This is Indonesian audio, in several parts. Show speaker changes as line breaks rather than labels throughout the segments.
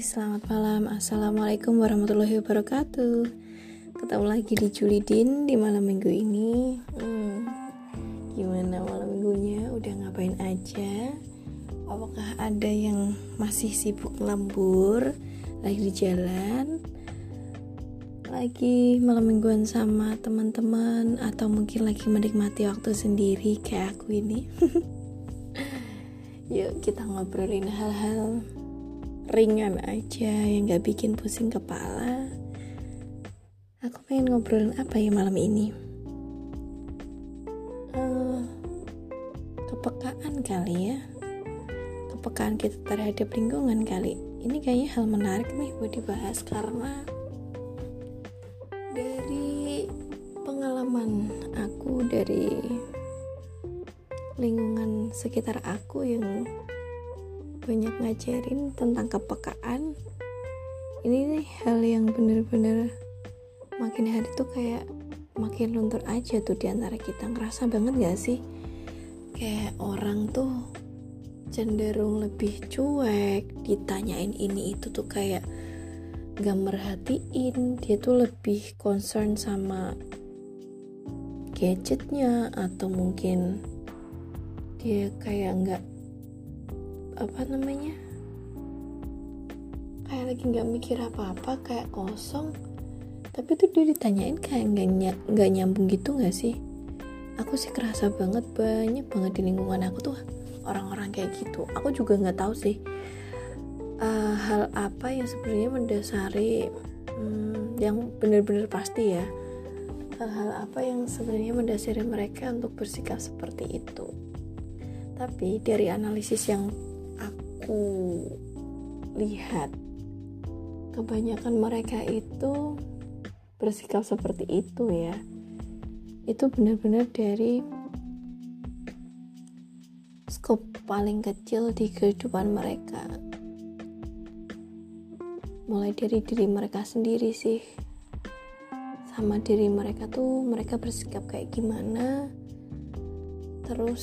selamat malam Assalamualaikum warahmatullahi wabarakatuh Ketemu lagi di Julidin di malam minggu ini hmm, Gimana malam minggunya? Udah ngapain aja? Apakah ada yang masih sibuk lembur? Lagi di jalan? Lagi malam mingguan sama teman-teman Atau mungkin lagi menikmati waktu sendiri kayak aku ini Yuk kita ngobrolin hal-hal ringan aja yang gak bikin pusing kepala. Aku pengen ngobrolin apa ya malam ini? Uh, kepekaan kali ya. Kepekaan kita terhadap lingkungan kali. Ini kayaknya hal menarik nih buat dibahas karena dari pengalaman aku dari lingkungan sekitar aku yang banyak ngajarin tentang kepekaan. Ini nih hal yang bener-bener makin hari tuh kayak makin luntur aja tuh di antara kita. Ngerasa banget gak sih? Kayak orang tuh cenderung lebih cuek. Ditanyain ini itu tuh kayak gak merhatiin. Dia tuh lebih concern sama gadgetnya atau mungkin dia kayak nggak apa namanya? Kayak lagi nggak mikir apa-apa kayak kosong. Tapi tuh dia ditanyain kayak nggak nggak nyambung gitu nggak sih? Aku sih kerasa banget banyak banget di lingkungan aku tuh orang-orang kayak gitu. Aku juga nggak tahu sih uh, hal apa yang sebenarnya mendasari hmm, yang benar-benar pasti ya. Hal-hal apa yang sebenarnya mendasari mereka untuk bersikap seperti itu. Tapi dari analisis yang aku lihat kebanyakan mereka itu bersikap seperti itu ya. Itu benar-benar dari skop paling kecil di kehidupan mereka. Mulai dari diri mereka sendiri sih. Sama diri mereka tuh mereka bersikap kayak gimana. Terus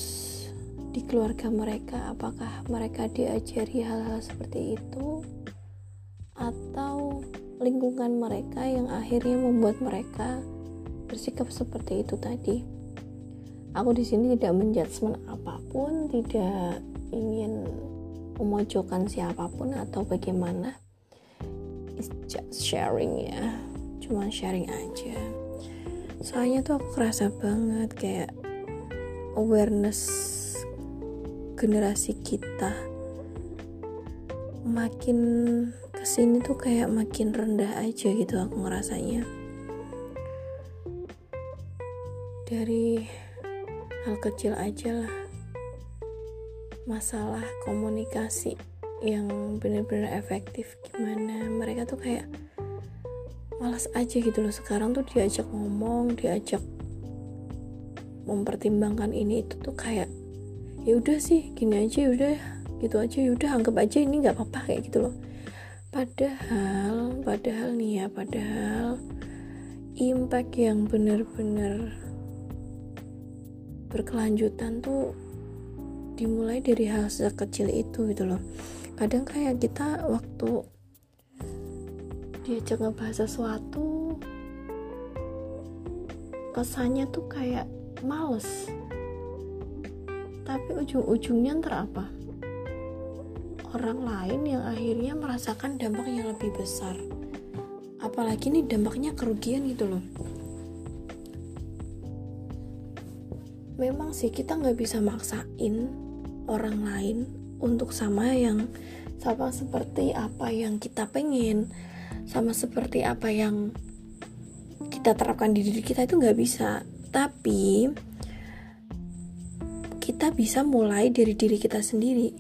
di keluarga mereka apakah mereka diajari hal-hal seperti itu? Atau lingkungan mereka yang akhirnya membuat mereka bersikap seperti itu tadi? Aku di sini tidak menjudgment apa pun tidak ingin memojokkan siapa pun atau bagaimana. It's just sharing ya. Cuma sharing aja. Soalnya tuh aku kerasa banget kayak awareness generasi kita makin ke sini tuh kayak makin rendah aja gitu aku ngerasanya. Dari hal kecil aja lah masalah komunikasi yang bener-bener efektif gimana mereka tuh kayak malas aja gitu loh. Sekarang tuh diajak ngomong diajak mempertimbangkan ini itu tuh kayak ya udah sih gini aja ya udah gitu aja ya udah anggap aja ini nggak apa-apa kayak gitu loh. Padahal padahal nih ya padahal impact yang bener-bener berkelanjutan tuh dimulai dari hal sekecil itu gitu loh. Kadang kayak kita waktu diajak ngebahas sesuatu kesannya tuh kayak males tapi ujung-ujungnya ntar apa? Orang lain yang akhirnya merasakan dampak yang lebih besar. Apalagi ini dampaknya kerugian gitu loh. Memang sih kita nggak bisa maksain orang lain untuk sama yang sama seperti apa yang kita pengen sama seperti apa yang kita terapkan di diri kita itu nggak bisa. Tapi kita bisa mulai dari diri kita sendiri.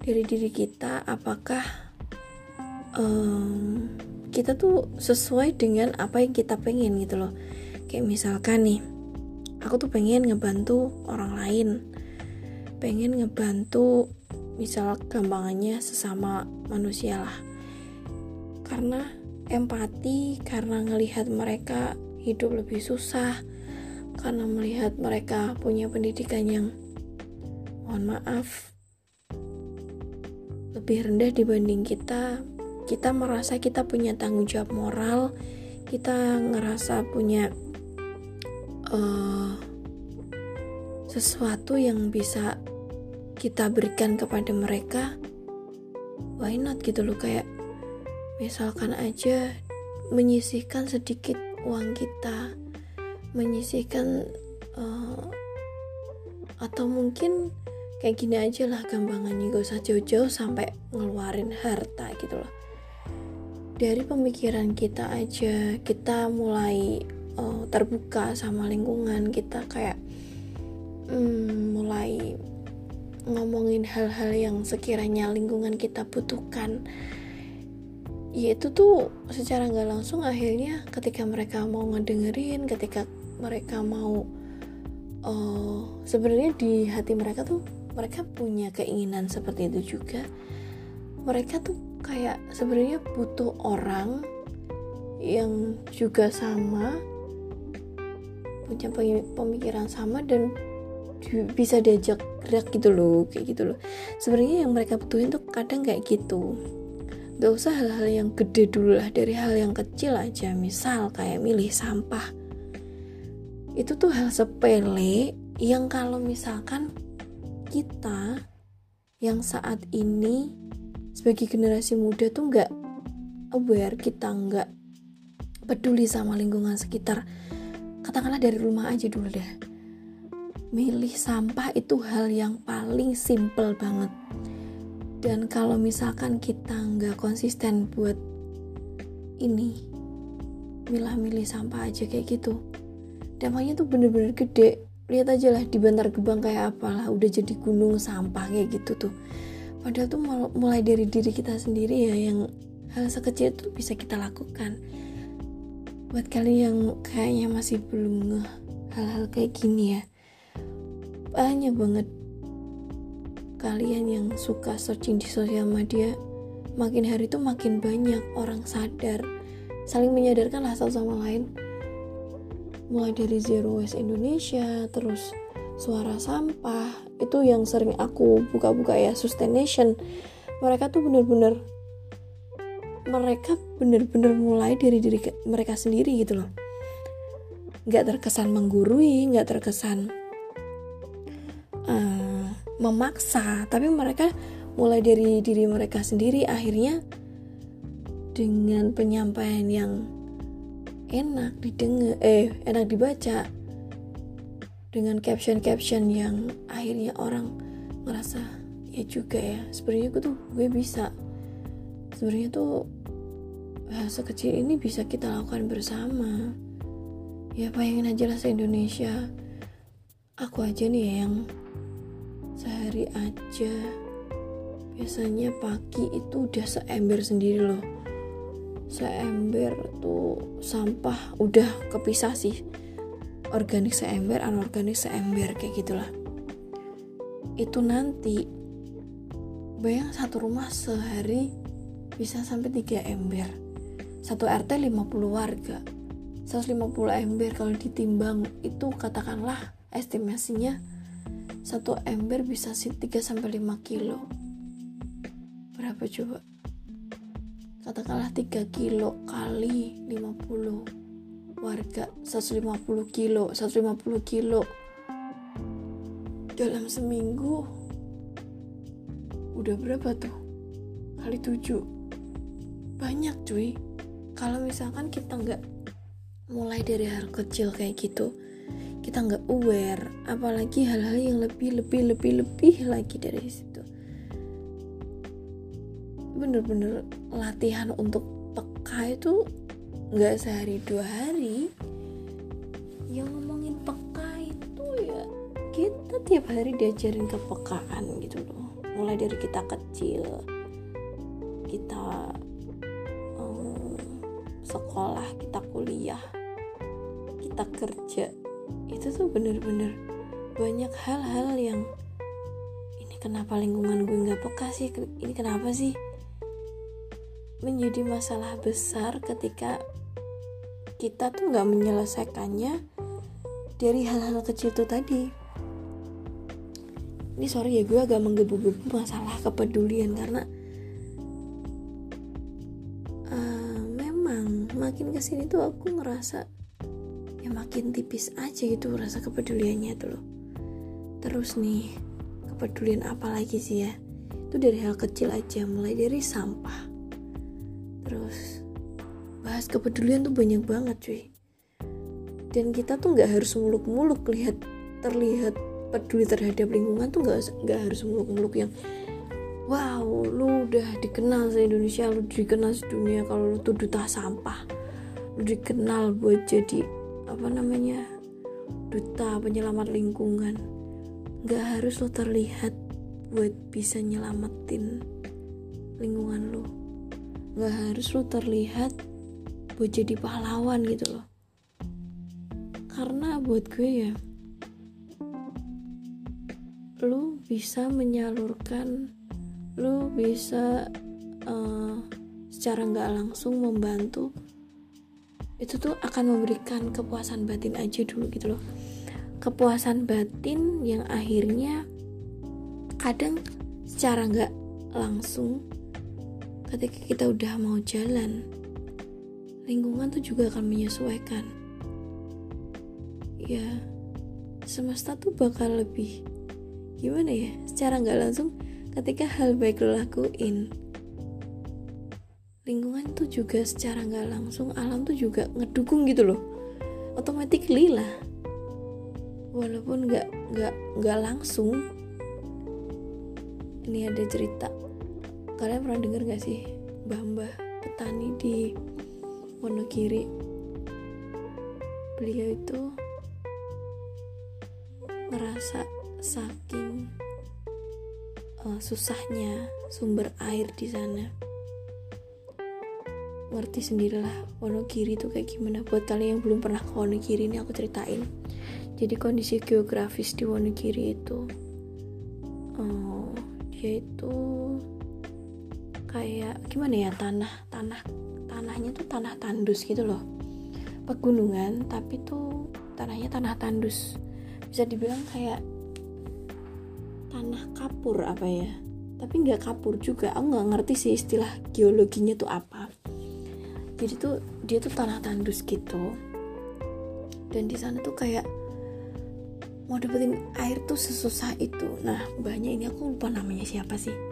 Dari diri kita apakah um, kita tuh sesuai dengan apa yang kita pengen gitu loh. Kayak misalkan nih aku tuh pengen ngebantu orang lain. Pengen ngebantu misal gampangannya sesama manusia lah. Karena empati karena ngelihat mereka hidup lebih susah karena melihat mereka punya pendidikan yang mohon maaf lebih rendah dibanding kita kita merasa kita punya tanggung jawab moral kita ngerasa punya uh, sesuatu yang bisa kita berikan kepada mereka why not gitu loh kayak misalkan aja menyisihkan sedikit uang kita menyisihkan uh, atau mungkin kayak gini aja lah gampangannya gak usah jauh-jauh sampai ngeluarin harta gitu loh. Dari pemikiran kita aja kita mulai uh, terbuka sama lingkungan kita kayak um, mulai ngomongin hal-hal yang sekiranya lingkungan kita butuhkan. Ya itu tuh secara nggak langsung akhirnya ketika mereka mau ngedengerin ketika mereka mau uh, sebenarnya di hati mereka tuh mereka punya keinginan seperti itu juga. Mereka tuh kayak sebenarnya butuh orang yang juga sama punya pemikiran sama dan bisa diajak gerak gitu loh kayak gitu loh. Sebenarnya yang mereka butuhin tuh kadang kayak gitu. Gak usah hal-hal yang gede dulu lah dari hal yang kecil aja. Misal kayak milih sampah itu tuh hal sepele yang kalau misalkan kita yang saat ini sebagai generasi muda tuh nggak aware kita nggak peduli sama lingkungan sekitar katakanlah dari rumah aja dulu deh. Milih sampah itu hal yang paling simple banget. Dan kalau misalkan kita nggak konsisten buat ini milah-milih sampah aja kayak gitu dampaknya tuh bener-bener gede. Lihat aja lah di Bantar Gebang kayak apalah udah jadi gunung sampah kayak gitu tuh. Padahal tuh mulai dari diri kita sendiri ya yang hal sekecil itu bisa kita lakukan. Buat kalian yang kayaknya masih belum hal-hal kayak gini ya banyak banget kalian yang suka searching di sosial media. Makin hari tuh makin banyak orang sadar. Saling menyadarkan lah satu sama lain mulai dari Zero Waste Indonesia terus suara sampah itu yang sering aku buka-buka ya Sustaination. Mereka tuh bener-bener mereka bener-bener mulai dari diri mereka sendiri gitu loh. Nggak terkesan menggurui nggak terkesan uh, memaksa tapi mereka mulai dari diri mereka sendiri akhirnya dengan penyampaian yang enak didengar eh enak dibaca dengan caption-caption yang akhirnya orang ngerasa ya juga ya sebenarnya gue tuh gue bisa. Sebenarnya tuh hal sekecil ini bisa kita lakukan bersama. Ya bayangin aja lah Indonesia aku aja nih yang sehari aja biasanya pagi itu udah seember sendiri loh seember tuh sampah udah kepisah sih. Organik seember anorganik seember kayak gitulah. Itu nanti bayang satu rumah sehari bisa sampai 3 ember. Satu RT 50 warga. 150 ember kalau ditimbang itu katakanlah estimasinya satu ember bisa sih 3 sampai 5 kilo. Berapa coba katakanlah 3 kilo kali 50 warga 150 kilo 150 kilo. Dalam seminggu udah berapa tuh? Kali 7 banyak cuy. Kalau misalkan kita nggak mulai dari hal kecil kayak gitu kita nggak aware apalagi hal-hal yang lebih lebih lebih lebih lagi dari bener-bener latihan untuk peka itu nggak sehari dua hari. Yang ngomongin peka itu ya kita tiap hari diajarin kepekaan gitu loh. Mulai dari kita kecil kita um, sekolah kita kuliah kita kerja. Itu tuh bener-bener banyak hal-hal yang ini kenapa lingkungan gue nggak peka sih? Ini kenapa sih menjadi masalah besar ketika kita tuh nggak menyelesaikannya dari hal-hal kecil itu tadi. Ini sorry ya gue agak menggebu-gebu masalah kepedulian karena makin ke sini tuh aku ngerasa ya makin tipis aja gitu rasa kepeduliannya tuh loh. Terus nih kepedulian apa lagi sih ya? Itu dari hal kecil aja mulai dari sampah terus. Bahas kepedulian tuh banyak banget cuy. Dan kita tuh nggak harus muluk-muluk lihat terlihat peduli terhadap lingkungan tuh nggak nggak harus muluk-muluk yang wow lu udah dikenal se Indonesia lu dikenal sedunia kalau lu tuh duta sampah. Lu dikenal buat jadi apa namanya duta penyelamat lingkungan. Nggak harus lo terlihat buat bisa nyelamatin lingkungan lo nggak harus lo terlihat buat jadi pahlawan gitu loh. Karena buat gue ya lu bisa menyalurkan lu bisa uh, secara nggak langsung membantu itu tuh akan memberikan kepuasan batin aja dulu gitu loh. Kepuasan batin yang akhirnya kadang secara nggak langsung ketika kita udah mau jalan lingkungan tuh juga akan menyesuaikan. Ya semesta tuh bakal lebih gimana ya secara nggak langsung ketika hal baik lo lakuin. Lingkungan tuh juga secara nggak langsung alam tuh juga ngedukung gitu loh. Automatically lah. Walaupun nggak nggak nggak langsung. Ini ada cerita kalian pernah denger gak sih mbah-mbah petani di Wonogiri? Beliau itu ngerasa saking uh, susahnya sumber air di sana. Ngerti sendirilah Wonogiri itu kayak gimana. Buat kalian yang belum pernah ke Wonogiri ini aku ceritain. Jadi kondisi geografis di Wonogiri itu uh, dia itu kayak gimana ya tanah tanah tanahnya tuh tanah tandus gitu loh. Pegunungan tapi tuh tanahnya tanah tandus. Bisa dibilang kayak tanah kapur apa ya. Tapi nggak kapur juga. Aku nggak ngerti sih istilah geologinya tuh apa. Jadi tuh dia tuh tanah tandus gitu. Dan di sana tuh kayak mau dapetin air tuh sesusah itu. Nah banyak ini aku lupa namanya siapa sih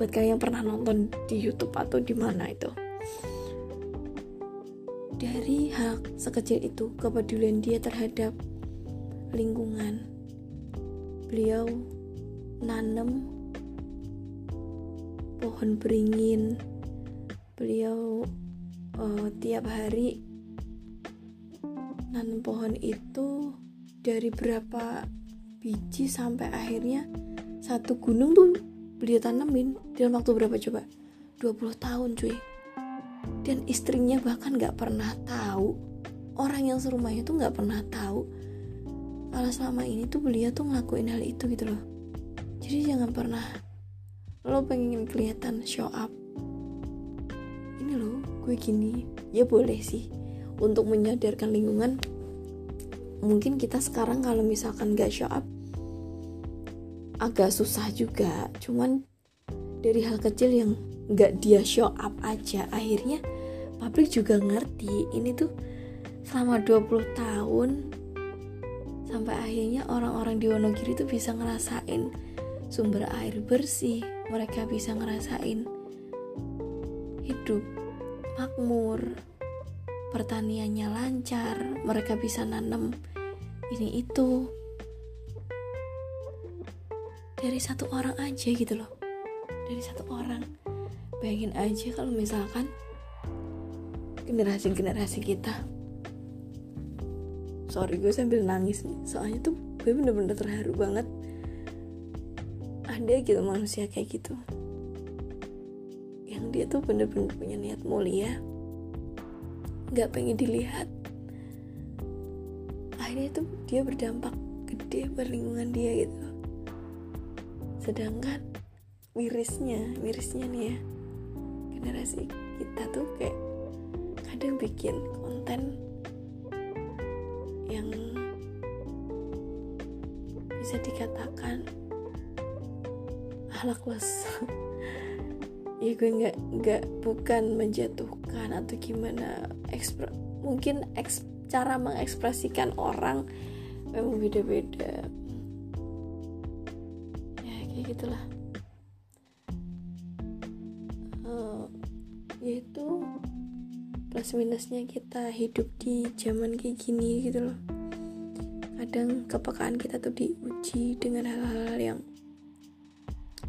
buat kalian yang pernah nonton di YouTube atau di mana itu. Dari hal sekecil itu kepedulian dia terhadap lingkungan. Beliau nanam pohon beringin. Beliau uh, tiap hari nanam pohon itu dari berapa biji sampai akhirnya satu gunung tuh beliau tanemin. Dalam waktu berapa coba? 20 tahun cuy. Dan istrinya bahkan gak pernah tahu. Orang yang serumahnya tuh gak pernah tahu. Kalau selama ini tuh beliau tuh ngelakuin hal itu gitu loh. Jadi jangan pernah. Lo pengen kelihatan show up. Ini loh gue gini. Ya boleh sih. Untuk menyadarkan lingkungan mungkin kita sekarang kalau misalkan gak show up agak susah juga. Cuman dari hal kecil yang gak dia show up aja akhirnya publik juga ngerti. Ini tuh selama 20 tahun sampai akhirnya orang-orang di Wonogiri tuh bisa ngerasain sumber air bersih, mereka bisa ngerasain hidup makmur, pertaniannya lancar, mereka bisa nanam ini itu dari satu orang aja gitu loh. Dari satu orang. Bayangin aja kalau misalkan generasi-generasi kita. Sorry gue sambil nangis nih. Soalnya tuh gue bener-bener terharu banget. Ada gitu manusia kayak gitu. Yang dia tuh bener-bener punya niat mulia. Nggak pengen dilihat. Akhirnya tuh dia berdampak gede buat dia gitu sedangkan mirisnya mirisnya nih ya generasi kita tuh kayak kadang bikin konten yang bisa dikatakan akhlak ya gue nggak nggak bukan menjatuhkan atau gimana ekspre mungkin eks, cara mengekspresikan orang memang beda-beda gitulah. Uh, yaitu plus minusnya kita hidup di zaman kayak gini gitu loh. Kadang kepekaan kita tuh diuji dengan hal-hal yang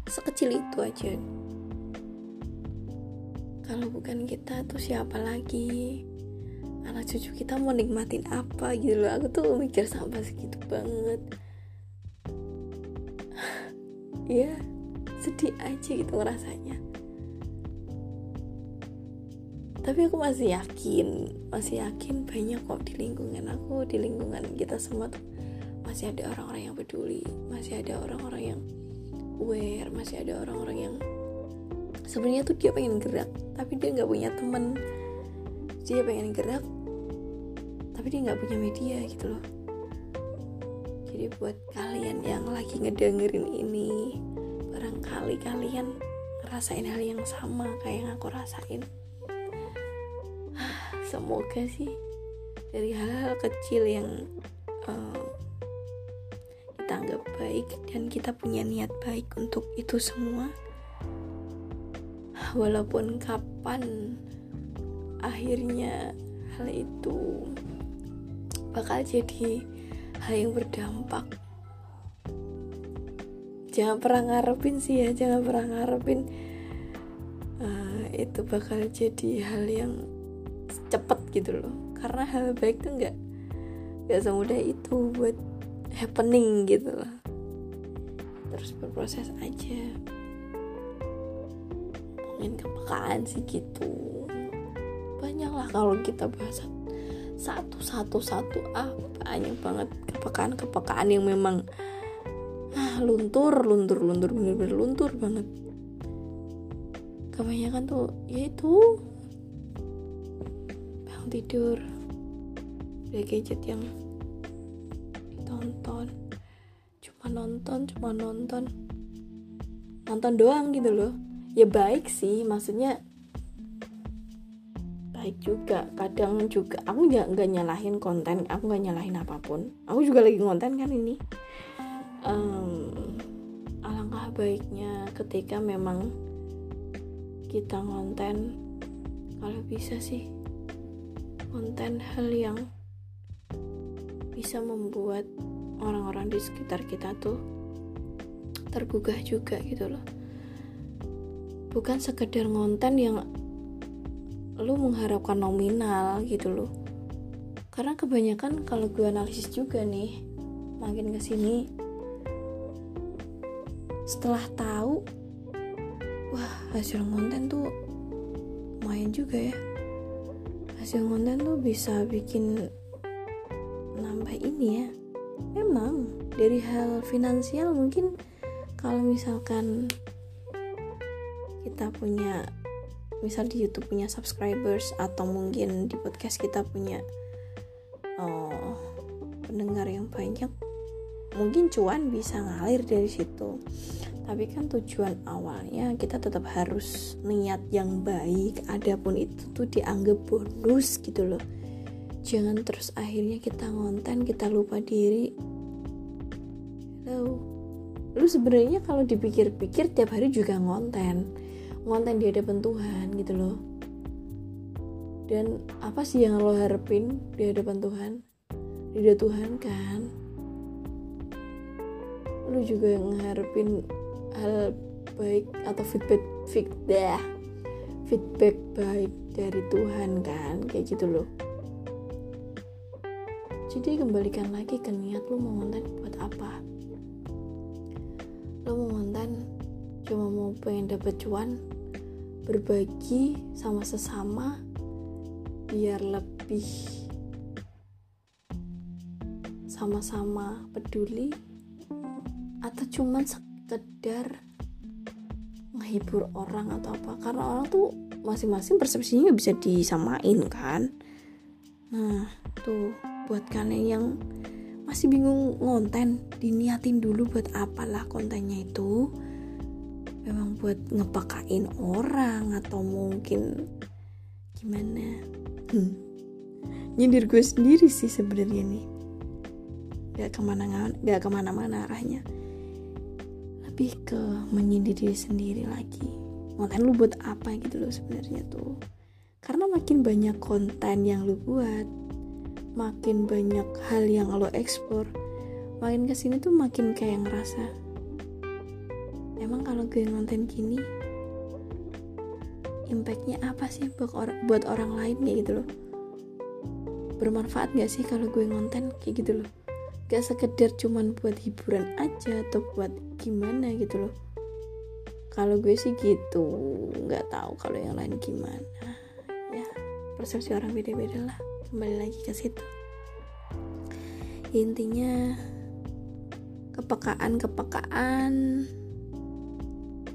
sekecil itu aja. Kalau bukan kita tuh siapa lagi? Anak cucu kita mau nikmatin apa gitu loh? Aku tuh mikir sampai segitu banget ya sedih aja gitu ngerasanya. Tapi aku masih yakin masih yakin banyak kok di lingkungan aku di lingkungan kita semua tuh masih ada orang-orang yang peduli masih ada orang-orang yang aware masih ada orang-orang yang sebenarnya tuh dia pengen gerak tapi dia nggak punya temen. Dia pengen gerak tapi dia nggak punya media gitu loh jadi buat kalian yang lagi ngedengerin ini barangkali kalian ngerasain hal yang sama kayak yang aku rasain. Semoga sih dari hal-hal kecil yang uh, kita anggap baik dan kita punya niat baik untuk itu semua walaupun kapan akhirnya hal itu bakal jadi hal yang berdampak. Jangan pernah ngarepin sih ya jangan pernah ngarepin uh, itu bakal jadi hal yang cepet gitu loh. Karena hal baik tuh nggak nggak semudah itu buat happening gitu loh terus berproses aja. Ngomongin kepekaan sih gitu. Banyak lah kalau kita bahas satu satu satu ah banyak banget kepekaan kepekaan yang memang ah, luntur luntur luntur bener-bener luntur banget. Kebanyakan tuh yaitu bangun tidur. Dari gadget yang ditonton. Cuma nonton cuma nonton. Nonton doang gitu loh. Ya baik sih maksudnya baik juga. Kadang juga aku nggak nggak nyalahin konten aku nggak nyalahin apa pun. Aku juga lagi konten kan ini. Um, alangkah baiknya ketika memang kita konten kalau bisa sih konten hal yang bisa membuat orang-orang di sekitar kita tuh tergugah juga gitu loh. Bukan sekedar ngonten yang lu mengharapkan nominal gitu loh. Karena kebanyakan kalau gue analisis juga nih makin ke sini setelah tahu wah hasil konten tuh lumayan juga ya. Hasil konten tuh bisa bikin nambah ini ya. Memang dari hal finansial mungkin kalau misalkan kita punya misal di YouTube punya subscribers atau mungkin di podcast kita punya oh, pendengar yang banyak mungkin cuan bisa ngalir dari situ. Tapi kan tujuan awalnya kita tetap harus niat yang baik adapun itu tuh dianggap bonus gitu loh. Jangan terus akhirnya kita ngonten kita lupa diri. Lo lu sebenarnya kalau dipikir-pikir tiap hari juga ngonten ngonten di hadapan Tuhan gitu loh. Dan apa sih yang lo harapin di hadapan Tuhan? Di hadapan Tuhan kan? Lu juga ngarepin hal baik atau feedback feedback feedback baik dari Tuhan kan? Kayak gitu loh. Jadi kembalikan lagi ke niat lu mau ngonten buat apa? Lo mau ngonten cuma mau pengen dapet cuan berbagi sama sesama biar lebih sama-sama peduli atau cuman sekedar menghibur orang atau apa. Karena orang tuh masing-masing persepsinya bisa disamain kan. Nah tuh buat kalian yang masih bingung ngonten diniatin dulu buat apalah kontennya itu memang buat ngepakain orang atau mungkin gimana? Hmm. nyindir gue sendiri sih sebenarnya nih. Gak ke mana gak ke mana-mana arahnya. Lebih ke menyindir diri sendiri lagi. Konten lu buat apa gitu loh sebenarnya tuh. Karena makin banyak konten yang lu buat makin banyak hal yang lo explore makin ke sini tuh makin kayak ngerasa emang kalau gue ngonten gini impactnya apa sih buat orang buat orang lain kayak gitu loh? Bermanfaat gak sih kalau gue ngonten kayak gitu loh? Gak sekedar cuman buat hiburan aja atau buat gimana gitu loh. Kalau gue sih gitu nggak tahu kalau yang lain gimana. Ya persepsi orang beda-beda lah. Kembali lagi ke situ. Intinya kepekaan kepekaan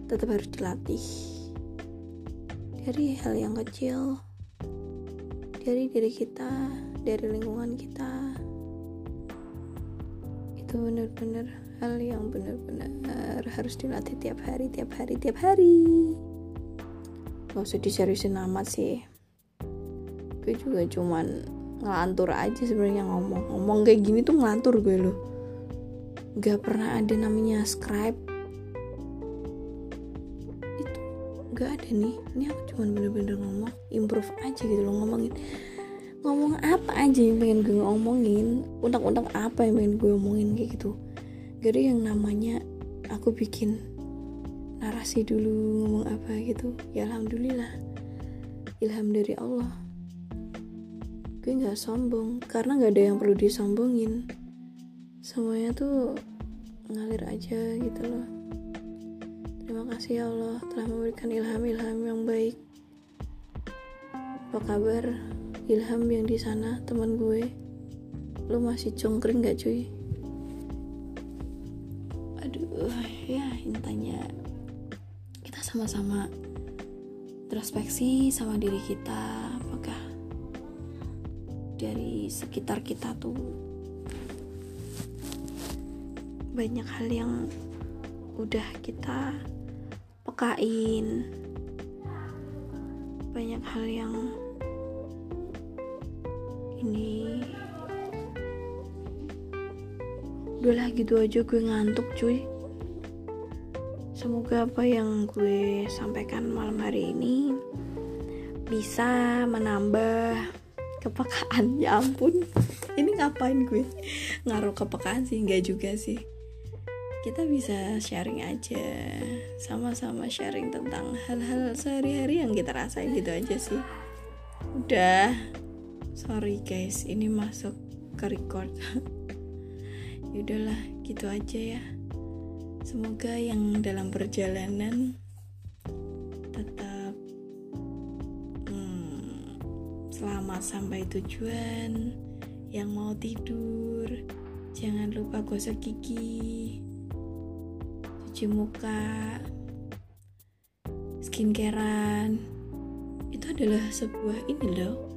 tetap harus dilatih. Dari hal yang kecil dari diri kita dari lingkungan kita. Itu benar-benar hal yang benar-benar harus dilatih tiap hari tiap hari tiap hari. Gak usah diseriusin amat sih. Gue juga cuman ngelantur aja sebenarnya ngomong. Ngomong kayak gini tuh ngelantur gue loh. Gak pernah ada namanya scribe gak ada nih. Ini aku cuman bener-bener ngomong improve aja gitu loh ngomongin. Ngomong apa aja yang pengen gue ngomongin? Undang-undang apa yang pengen gue omongin kayak gitu? Gak yang namanya aku bikin narasi dulu ngomong apa gitu. Ya alhamdulillah. Ilham dari Allah. Gue nggak sombong karena nggak ada yang perlu disombongin. Semuanya tuh ngalir aja gitu loh terima kasih ya Allah telah memberikan ilham-ilham yang baik. Apa kabar? Ilham yang di sana teman gue. Lo masih congkring gak cuy? Aduh ya intinya kita sama-sama introspeksi sama diri kita. Dari sekitar kita tuh banyak hal yang udah kita pekain banyak hal yang ini. Udahlah gitu aja gue ngantuk cuy. Semoga apa yang gue sampaikan malam hari ini bisa menambah kepekaan. Ya ampun ini ngapain gue? Ngaruh kepekaan sih enggak juga sih kita bisa sharing aja. Sama-sama sharing tentang hal-hal sehari-hari yang kita rasain gitu aja sih. Udah. Sorry guys ini masuk ke record. Ya udahlah gitu aja ya. Semoga yang dalam perjalanan Selamat sampai tujuan. Yang mau tidur, jangan lupa gosok gigi, cuci muka, skincarean. Itu adalah sebuah ini loh,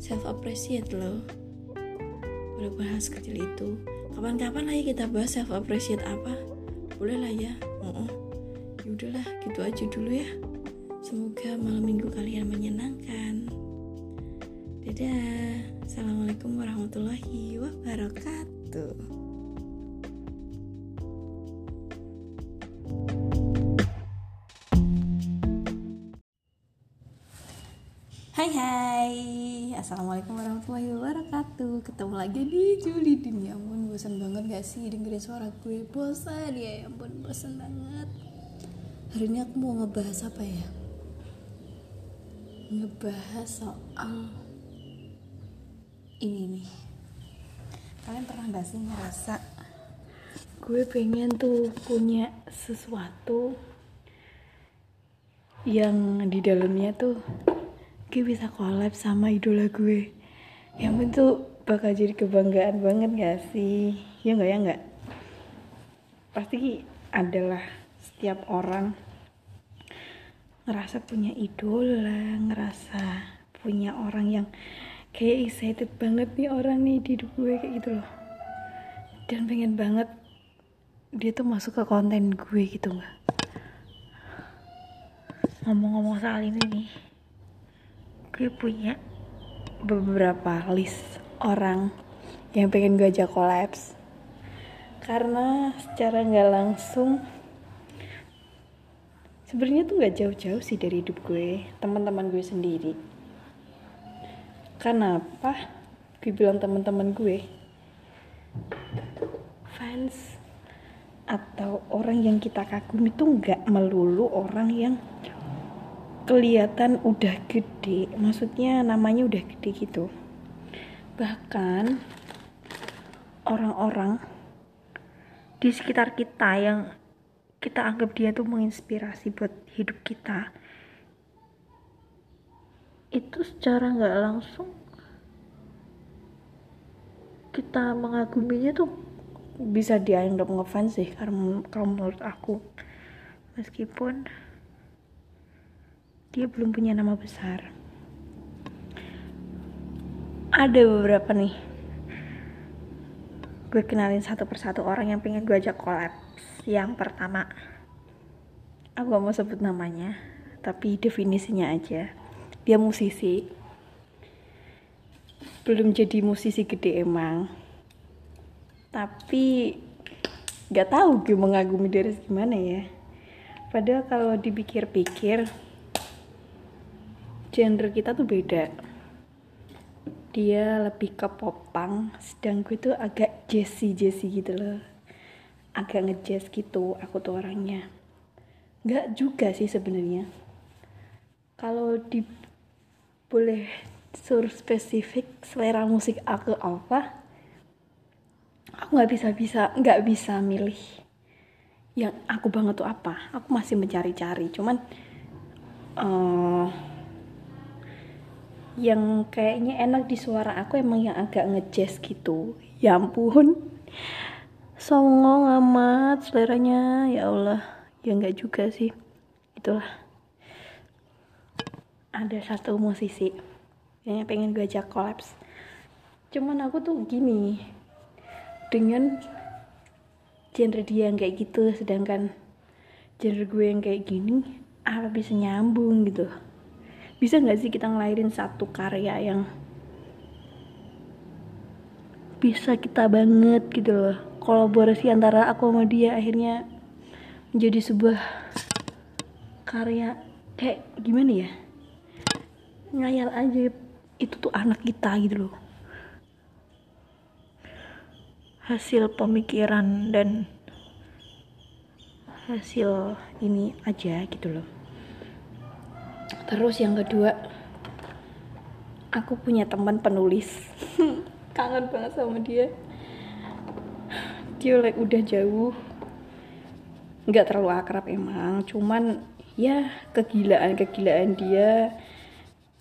self appreciate loh. Boleh bahas kecil itu. Kapan-kapan lagi kita bahas self appreciate apa? Boleh lah ya. Oh, oh. Gitu aja dulu ya. Semoga malam minggu kalian menyenangkan. Dadah. Assalamualaikum warahmatullahi wabarakatuh. Hai hai. Assalamualaikum warahmatullahi wabarakatuh. Ketemu lagi di Juli Din Ya ampun. Bosan banget gak sih dengerin suara gue? Bosan ya, ya ampun bosan banget. Hari ini aku mau ngebahas apa ya? Ngebahas soal ini nih. Kalian pernah gak sih ngerasa gue pengen tuh punya sesuatu yang di dalamnya tuh gue bisa collab sama idola gue. Yang itu bakal jadi kebanggaan banget gak sih? Ya nggak ya nggak? Pasti adalah setiap orang ngerasa punya idola ngerasa punya orang yang kayak excited banget nih orang nih di hidup gue kayak gitu loh. Dan pengen banget dia tuh masuk ke konten gue gitu nggak
ngomong-ngomong soal ini nih gue punya beberapa list orang yang pengen gue ajak kolaps. Karena secara nggak langsung sebenarnya tuh nggak jauh-jauh sih dari hidup gue teman-teman gue sendiri. Kenapa gue bilang teman-teman gue? Fans atau orang yang kita kagumi tuh nggak melulu orang yang kelihatan udah gede. Maksudnya namanya udah gede gitu. Bahkan orang-orang di sekitar kita yang kita anggap dia tuh menginspirasi buat hidup kita itu secara nggak langsung kita mengaguminya tuh bisa dianggap ngefans sih karena kalau menurut aku. Meskipun dia belum punya nama besar. Ada beberapa nih. Gue kenalin satu persatu orang yang pengen gue ajak collab yang pertama aku gak mau sebut namanya tapi definisinya aja. Dia musisi. Belum jadi musisi gede emang. Tapi gak tahu gue mengagumi dari gimana ya. Padahal kalau dipikir-pikir genre kita tuh beda. Dia lebih ke popang sedang gue tuh agak jazzy jazzy gitu loh. Agak ngejazz gitu aku tuh orangnya. Nggak juga sih sebenarnya. Kalau di boleh suruh spesifik selera musik aku apa aku nggak bisa bisa nggak bisa milih yang aku banget tuh apa. Aku masih mencari-cari cuman uh, yang kayaknya enak di suara aku emang yang agak ngejazz gitu. Ya ampun. Songong amat seleranya. Ya Allah. Ya nggak juga sih. Itulah. Ada satu musisi yang pengen gue ajak kolaps. Cuman aku tuh gini. Dengan genre dia yang kayak gitu sedangkan genre gue yang kayak gini apa bisa nyambung gitu bisa nggak sih kita ngelahirin satu karya yang bisa kita banget gitu loh? Kolaborasi antara aku sama dia akhirnya menjadi sebuah karya. Kayak gimana ya? Ngayal aja itu tuh anak kita gitu loh. Hasil pemikiran dan hasil ini aja gitu loh terus yang kedua aku punya teman penulis. Kangen banget sama dia. Dia like udah jauh. Nggak terlalu akrab emang cuman ya kegilaan kegilaan dia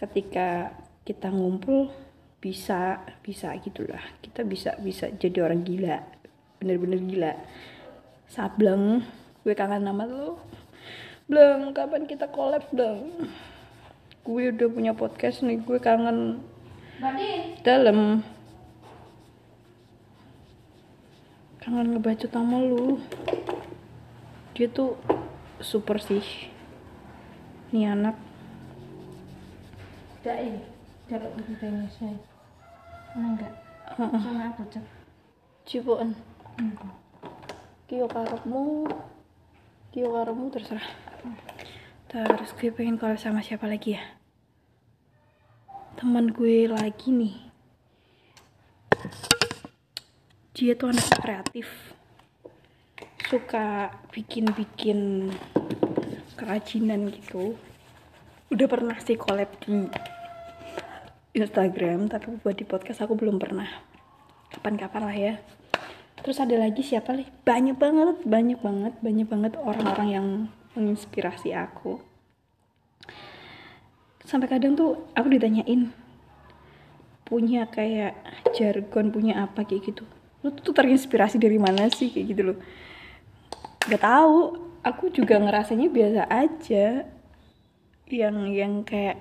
ketika kita ngumpul bisa bisa gitulah. Kita bisa bisa jadi orang gila bener-bener gila. Sableng gue kangen nama lo. Belum kapan kita collab dong gue udah punya podcast nih gue kangen. Dalam. Kangen ngebaca sama lu. Dia tuh super sih. Nih anak.
Dai, jaluk lebih banyak saya. Mana enggak? Sama aku cek.
cipuan kio karepmu. Kio karepmu terserah terus gue pengen kalau sama siapa lagi ya. Teman gue lagi nih. Dia tuh anak kreatif. Suka bikin-bikin kerajinan gitu. Udah pernah sih collab di Instagram tapi buat di podcast aku belum pernah. Kapan-kapan lah ya. Terus ada lagi siapa nih banyak banget banyak banget banyak banget orang-orang yang menginspirasi aku. Sampai kadang tuh aku ditanyain punya kayak jargon punya apa kayak gitu. Lu tuh terinspirasi dari mana sih kayak gitu loh. Gak tahu aku juga ngerasanya biasa aja. Yang yang kayak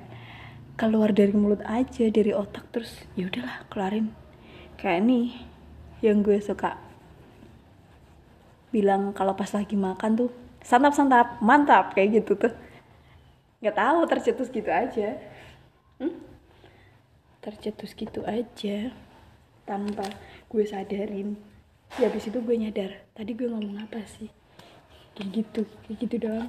keluar dari mulut aja dari otak terus ya udahlah keluarin. Kayak nih yang gue suka bilang kalau pas lagi makan tuh santap santap mantap kayak gitu tuh. Nggak tahu tercetus gitu aja. Hmm? tercetus gitu aja. Tanpa gue sadarin. Ya habis itu gue nyadar tadi gue ngomong apa sih? Kayak gitu kayak gitu doang.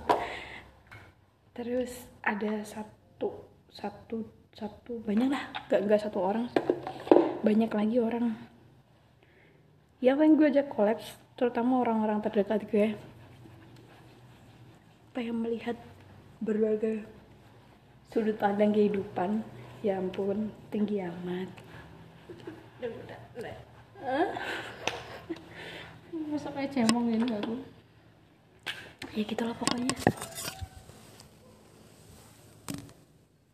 Terus ada satu satu satu banyak lah. Gak, gak satu orang. Banyak lagi orang. Ya yang gue ajak kolaps terutama orang-orang terdekat gue pengen melihat berbagai sudut pandang kehidupan? Ya ampun tinggi amat.
Masa kayak cemong ini aku.
Ya gitu lah pokoknya